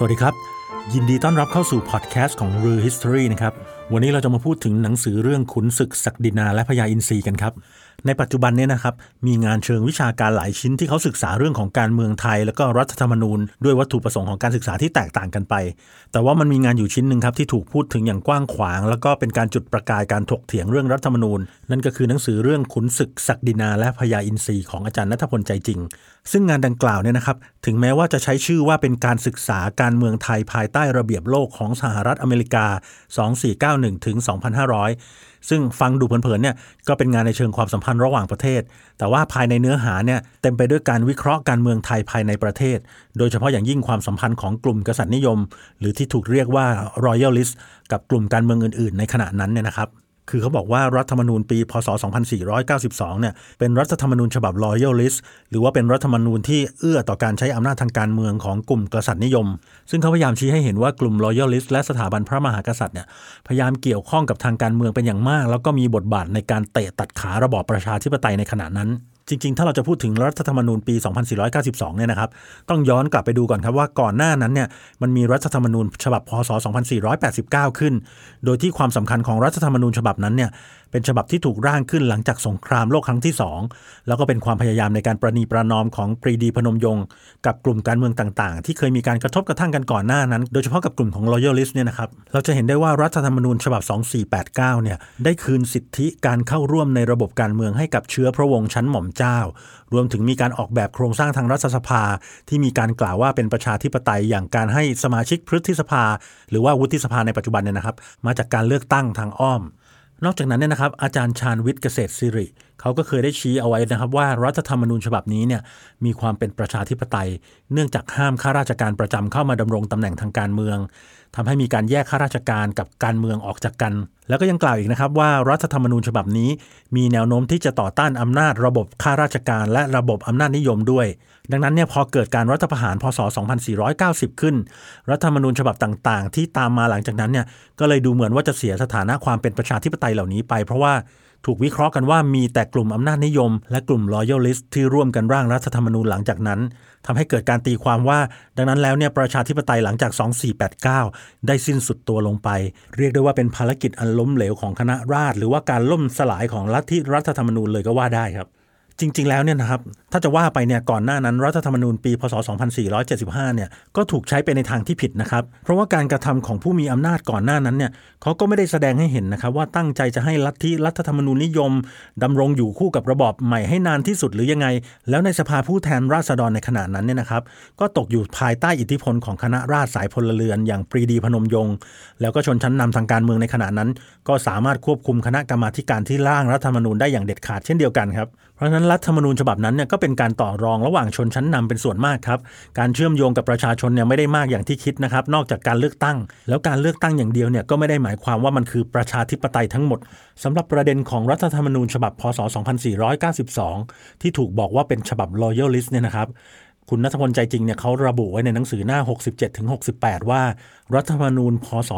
สวัสดีครับ ยินดีต้อนรับเข้าสู่พอดแคสต์ของรือ History นะครับ วันนี้เราจะมาพูดถึงหนังสือเรื่องขุนศึกศักดินาและพญาอินทรีกันครับ ในปัจจุบันเนี้นะครับมีงานเชิงวิชาการหลายชิ้นที่เขาศึกษาเรื่องของการเมืองไทย แล้วก็รัฐธรรมนูญ ด้วยวัตถุประสงค์ของการศึกษาที่แตกต่างกันไป แต่ว่ามันมีงานอยู่ชิ้นหนึ่งครับที่ถูกพูดถึงอย่างกว้างขวาง แล้วก็เป็นการจุดประกายการถกเถียงเรื่องรัฐธรรมนูญ นั่นก็คือหนังสือเรื่องขุนศึกศักดินา และพญาอินทรีของอาจารย์นัทพลใจจริง ซึ่งงานดังกล่าวเนี่ยนะครับถึงแม้ว่าจะใช้ชื่อว่าเป็นการศึกษาการเมืองไทยภายใต้ระเบียบโลกของสหรัฐอเมริกา 2491ถึง2500ซึ่งฟังดูเผินๆเนี่ยก็เป็นงานในเชิงความสัมพันธ์ระหว่างประเทศ แต่ว่าภายในเนื้อหาเนี่ยเต็มไปด้วยการวิเคราะห์การเมืองไทยภายในประเทศ โดยเฉพาะอย่างยิ่งความสัมพันธ์ของกลุ่มกษัตริย์นิยม หรือที่ถูกเรียกว่า royalist กับกลุ่มการเมืองอื่น ๆ ในขณะนั้นเนี่ยนะครับ คือเขาบอกว่ารัฐธรรมนูญปี พศ 2492 เนี่ย เป็นรัฐธรรมนูญฉบับ Loyalist หรือว่าเป็นรัฐธรรมนูญที่เอื้อต่อการใช้อำนาจทางการเมืองของกลุ่มกษัตริย์นิยม ซึ่งเขาพยายามชี้ให้เห็นว่ากลุ่ม Loyalist และสถาบันพระมหากษัตริย์เนี่ย พยายามเกี่ยวข้องกับทางการเมืองเป็นอย่างมาก แล้วก็มีบทบาทในการเตะตัดขาระบอบประชาธิปไตยในขณะนั้น จริง ๆ ถ้าเราจะพูดถึงรัฐธรรมนูญปี 2492 เนี่ยนะครับ ต้องย้อนกลับไปดูก่อนครับว่าก่อนหน้านั้นเนี่ยมันมีรัฐธรรมนูญฉบับพศ 2489 ขึ้น โดยที่ความสำคัญของรัฐธรรมนูญฉบับนั้นเนี่ยเป็นฉบับที่ถูกร่างขึ้นหลังจากสงครามโลกครั้งที่ 2 แล้วก็เป็นความพยายามในการประนีประนอมของปรีดีพนมยงค์กับกลุ่มการเมืองต่างๆ ที่เคยมีการกระทบกระทั่งกันก่อนหน้านั้น โดยเฉพาะกับกลุ่มของ Loyalist เนี่ยนะครับเราจะเห็นได้ว่ารัฐธรรมนูญฉบับ 2489 เนี่ยได้คืนสิทธิการเข้าร่วมในระบบการเมืองให้กับเชื้อพระวงศ์ชั้นหม่อมเจ้า รวมถึงมีการออกแบบโครงสร้างทางรัฐสภา ที่มีการกล่าวว่าเป็นประชาธิปไตยอย่างการให้สมาชิกพฤษภา หรือว่าวุฒิสภาในปัจจุบันเนี่ยนะครับ มาจากการเลือกตั้งทางอ้อม นอกจากนั้นเนี่ยนะครับ อาจารย์ชาญวิทย์เกษตรสิริ เขาก็เคยได้ชี้เอาไว้นะครับว่ารัฐธรรมนูญฉบับนี้เนี่ยมีความเป็นประชาธิปไตย เนื่องจากห้ามข้าราชการประจำเข้ามาดำรงตำแหน่งทางการเมืองทำให้มีการแยกข้าราชการกับการเมืองออกจากกัน แล้วก็ยังกล่าวอีกนะครับว่ารัฐธรรมนูญฉบับนี้ มีแนวโน้มที่จะต่อต้านอำนาจระบบข้าราชการ และระบบอำนาจนิยมด้วย ดังนั้นเนี่ยพอเกิดการรัฐประหารพศ 2490 ขึ้น รัฐธรรมนูญฉบับต่าง ๆ ที่ตามมาหลังจากนั้นเนี่ยก็เลยดูเหมือนว่าจะเสียสถานะความเป็นประชาธิปไตยเหล่านี้ไป เพราะว่า ถูกวิเคราะห์กันว่ามีแต่กลุ่มอำนาจนิยม และกลุ่มรอยัลลิสต์ที่ร่วมกันร่างรัฐธรรมนูญหลังจากนั้นทำให้เกิดการตีความว่า ดังนั้นแล้วเนี่ยประชาธิปไตยหลังจาก 2489 ได้สิ้นสุดตัวลงไป เรียกได้ว่าเป็นภารกิจอันล้มเหลวของคณะราษฎรหรือว่าการล่มสลายของลัทธิรัฐธรรมนูญเลยก็ว่าได้ครับ จริง ๆ แล้วเนี่ยนะครับถ้าจะว่าไปเนี่ยก่อนหน้านั้นรัฐธรรมนูญปีพศ 2475 เนี่ยก็ถูกใช้ไปในทางที่ผิดนะครับ เพราะว่าการกระทำของผู้มีอำนาจก่อนหน้านั้นเนี่ยเขาก็ไม่ได้แสดงให้เห็นนะครับว่าตั้งใจจะให้ลัทธิรัฐธรรมนูญนิยมดำรงอยู่คู่กับระบอบใหม่ให้นานที่สุดหรือยังไง แล้วในสภาผู้แทนราษฎรในขณะนั้นเนี่ยนะครับก็ตกอยู่ภายใต้อิทธิพลของคณะราษฎรสายพลเรือน อย่างปรีดีพนมยงค์แล้วก็ชนชั้นนำทางการเมืองในขณะนั้น ก็สามารถควบคุมคณะกรรมาการที่ร่างรัฐธรรมนูญได้อย่างเด็ดขาดเช่นเดียวกันครับ เพราะฉะนั้นรัฐธรรมนูญฉบับนั้นเนี่ยก็เป็นการต่อรองระหว่างชนชั้นนำเป็นส่วนมากครับ การเชื่อมโยงกับประชาชนเนี่ยไม่ได้มากอย่างที่คิดนะครับ นอกจากการเลือกตั้ง แล้วการเลือกตั้งอย่างเดียวเนี่ยก็ไม่ได้หมายความว่ามันคือประชาธิปไตยทั้งหมดสำหรับประเด็นของรัฐธรรมนูญฉบับพศ 2492 ที่ถูกบอกว่าเป็นฉบับ loyalist เนี่ยนะครับ คุณนัทพลใจจริงเนี่ยเขาระบุไว้ในหนังสือหน้า 67-68 ว่า รัฐธรรมนูญพศ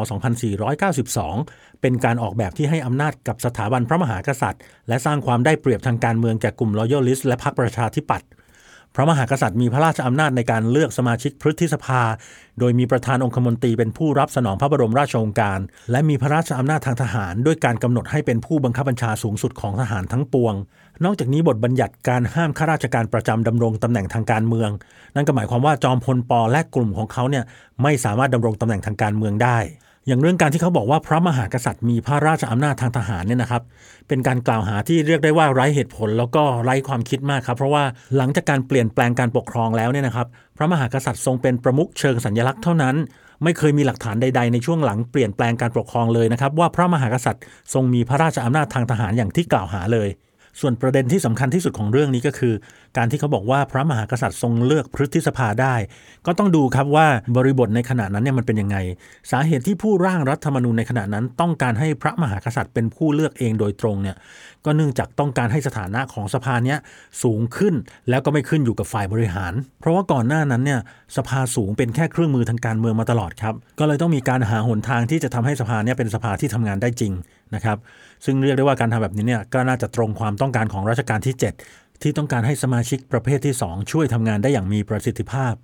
2492 เป็นการออกแบบที่ให้อำนาจกับสถาบันพระมหากษัตริย์ และสร้างความได้เปรียบทางการเมืองแก่กลุ่มรอยัลลิสต์และพรรคประชาธิปัตย์ พระมหากษัตริย์มีพระราชอำนาจในการเลือกสมาชิกพฤษภา โดยมีประธานองคมนตรีเป็นผู้รับสนองพระบรมราชโองการ และมีพระราชอำนาจทางทหาร ด้วยการกำหนดให้เป็นผู้บังคับบัญชาสูงสุดของทหารทั้งปวง นอกจากนี้บทบัญญัติการห้ามข้าราชการประจำดำรงตำแหน่งทางการเมือง นั่นก็หมายความว่าจอมพลปและกลุ่มของเขาเนี่ยไม่สามารถดำรงตำแหน่งทางการเมืองได้ อย่างเรื่องการที่เขาบอกว่าพระมหากษัตริย์มีพระราชอำนาจทางทหารเนี่ยนะครับ เป็นการกล่าวหาที่เรียกได้ว่าไร้เหตุผล แล้วก็ไร้ความคิดมากครับ เพราะว่าหลังจากการเปลี่ยนแปลงการปกครองแล้วเนี่ยนะครับ พระมหากษัตริย์ทรงเป็นประมุขเชิงสัญลักษณ์เท่านั้น ไม่เคยมีหลักฐานใด ๆ ในช่วงหลังเปลี่ยนแปลงการปกครองเลยนะครับ ว่าพระมหากษัตริย์ทรงมีพระราชอำนาจทางทหารอย่างที่กล่าวหาเลย ส่วนประเด็นที่สำคัญที่สุดของเรื่องนี้ก็คือ การที่เขาบอกว่าพระมหากษัตริย์ทรงเลือกพฤษภาได้ ก็ต้องดูครับว่าบริบทในขณะนั้นเนี่ยมันเป็นยังไง สาเหตุที่ผู้ร่างรัฐธรรมนูญในขณะนั้น ต้องการให้พระมหากษัตริย์เป็นผู้เลือกเองโดยตรงเนี่ยก็เนื่องจากต้องการให้สถานะของสภาเนี้ยสูงขึ้นแล้วก็ไม่ขึ้นอยู่กับฝ่ายบริหาร เพราะว่าก่อนหน้านั้นเนี่ยสภาสูงเป็นแค่เครื่องมือทางการเมืองมาตลอดครับก็เลยต้องมีการหาหนทางที่จะทำให้สภาเนี้ยเป็นสภาที่ทำงานได้จริง นะครับซึ่งเรียกได้ว่าการทำแบบนี้เนี่ยก็น่าจะตรงความต้องการของรัชกาลที่ 7 ที่ต้องการให้สมาชิกประเภทที่ 2 ช่วยทำงานได้อย่างมีประสิทธิภาพ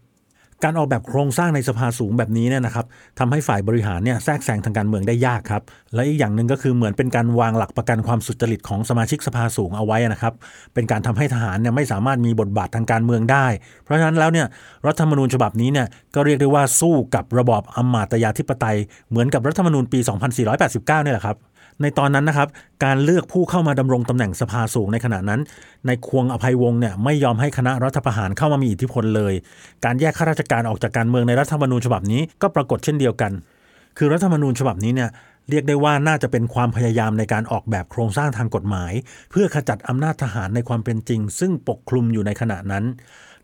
การออกแบบโครงสร้างในสภาสูงแบบนี้เนี่ยนะครับทำให้ฝ่ายบริหารเนี่ยแทรกแซงทางการเมืองได้ยากครับและอีกอย่างหนึ่งก็คือเหมือนเป็นการวางหลักประกันความสุจริตของสมาชิกสภาสูงเอาไว้นะครับเป็นการทำให้ทหารเนี่ยไม่สามารถมีบทบาททางการเมืองได้ เพราะฉะนั้นแล้วเนี่ยรัฐธรรมนูญฉบับนี้เนี่ยก็เรียกได้ว่าสู้กับระบอบอำมาตยาธิปไตย เหมือนกับรัฐธรรมนูญปี 2489นี่ยแหละครับ ในตอนนั้นนะครับ การเลือกผู้เข้ามาดำรงตำแหน่งสภาสูงในขณะนั้น ในควงอภัยวงศ์เนี่ยไม่ยอมให้คณะรัฐประหารเข้ามามีอิทธิพลเลย การแยกข้าราชการออกจากการเมืองในรัฐธรรมนูญฉบับนี้ก็ปรากฏเช่นเดียวกัน คือรัฐธรรมนูญฉบับนี้เนี่ยเรียกได้ว่าน่าจะเป็นความพยายามในการออกแบบโครงสร้างทางกฎหมาย เพื่อขจัดอำนาจทหารในความเป็นจริง ซึ่งปกคลุมอยู่ในขณะนั้น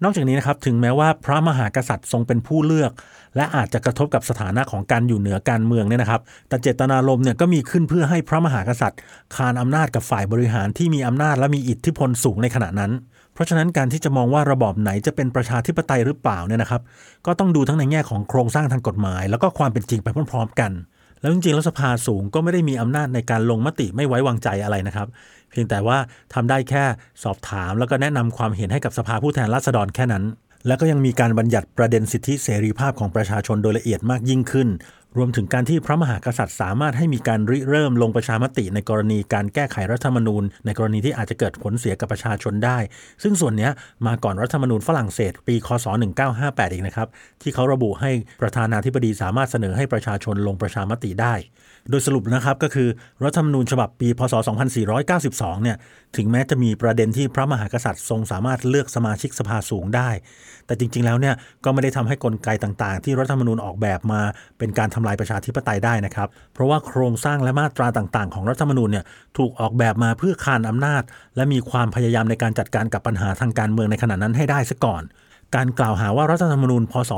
นอกจากนี้นะครับถึงแม้ว่าพระมหากษัตริย์ทรงเป็นผู้เลือก และอาจจะกระทบกับสถานะของการอยู่เหนือการเมืองเนี่ยนะครับ แต่เจตนารมณ์เนี่ยก็มีขึ้นเพื่อให้พระมหากษัตริย์ คานอำนาจกับฝ่ายบริหารที่มีอำนาจและมีอิทธิพลสูงในขณะนั้น เพราะฉะนั้นการที่จะมองว่าระบอบไหนจะเป็นประชาธิปไตยหรือเปล่าเนี่ยนะครับ ก็ต้องดูทั้งในแง่ของโครงสร้างทางกฎหมาย แล้วก็ความเป็นจริงไปพร้อมๆกัน แล้วจริงๆแล้วสภาสูงก็ไม่ได้มีอำนาจในการลงมติไม่ไว้วางใจอะไรนะครับ เพียงแต่ว่าทำได้แค่สอบถามแล้วก็แนะนำความเห็นให้กับสภาผู้แทนราษฎรแค่นั้น แล้วก็ยังมีการบัญญัติประเด็นสิทธิเสรีภาพของประชาชนโดยละเอียดมากยิ่งขึ้น รวมถึงการที่พระมหากษัตริย์สามารถให้มีการริเริ่มลงประชามติในกรณีการแก้ไขรัฐธรรมนูญ ในกรณีที่อาจจะเกิดผลเสียกับประชาชนได้ ซึ่งส่วนนี้มาก่อนรัฐธรรมนูญฝรั่งเศส ปี คศ 1958 อีกนะครับ ที่เขาระบุให้ประธานาธิบดีสามารถเสนอให้ประชาชนลงประชามติได้ โดยสรุปนะครับก็คือรัฐธรรมนูญฉบับปี พศ 2492 เนี่ยถึงแม้จะมีประเด็นที่พระมหากษัตริย์ทรงสามารถเลือกสมาชิกสภาสูงได้ แต่จริง ๆ แล้วเนี่ยก็ไม่ได้ทำให้กลไกต่างๆ ที่รัฐธรรมนูญออกแบบมาเป็นการทำลายประชาธิปไตยได้นะครับ เพราะว่าโครงสร้างและมาตราต่างๆ ของรัฐธรรมนูญเนี่ยถูกออกแบบมาเพื่อคานอำนาจ และมีความพยายามในการจัดการกับปัญหาทางการเมืองในขณะนั้นให้ได้ซะก่อน การกล่าวหาว่ารัฐธรรมนูญพศ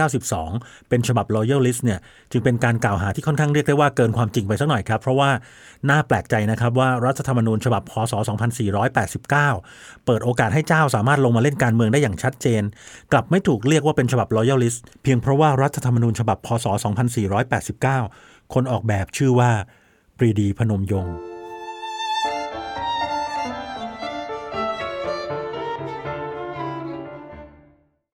2492 เป็นฉบับ Loyalist เนี่ยจึงเป็นการกล่าวหาที่ค่อนข้างเรียกได้ว่าเกินความจริงไปสักหน่อยครับ เพราะว่าน่าแปลกใจนะครับว่ารัฐธรรมนูญฉบับพศ 2489 เปิดโอกาสให้เจ้าสามารถลงมาเล่นการเมืองได้อย่างชัดเจน กลับไม่ถูกเรียกว่าเป็นฉบับ Loyalist เพียงเพราะว่ารัฐธรรมนูญฉบับพศ 2489 คนออกแบบชื่อว่าปรีดีพนมยงค์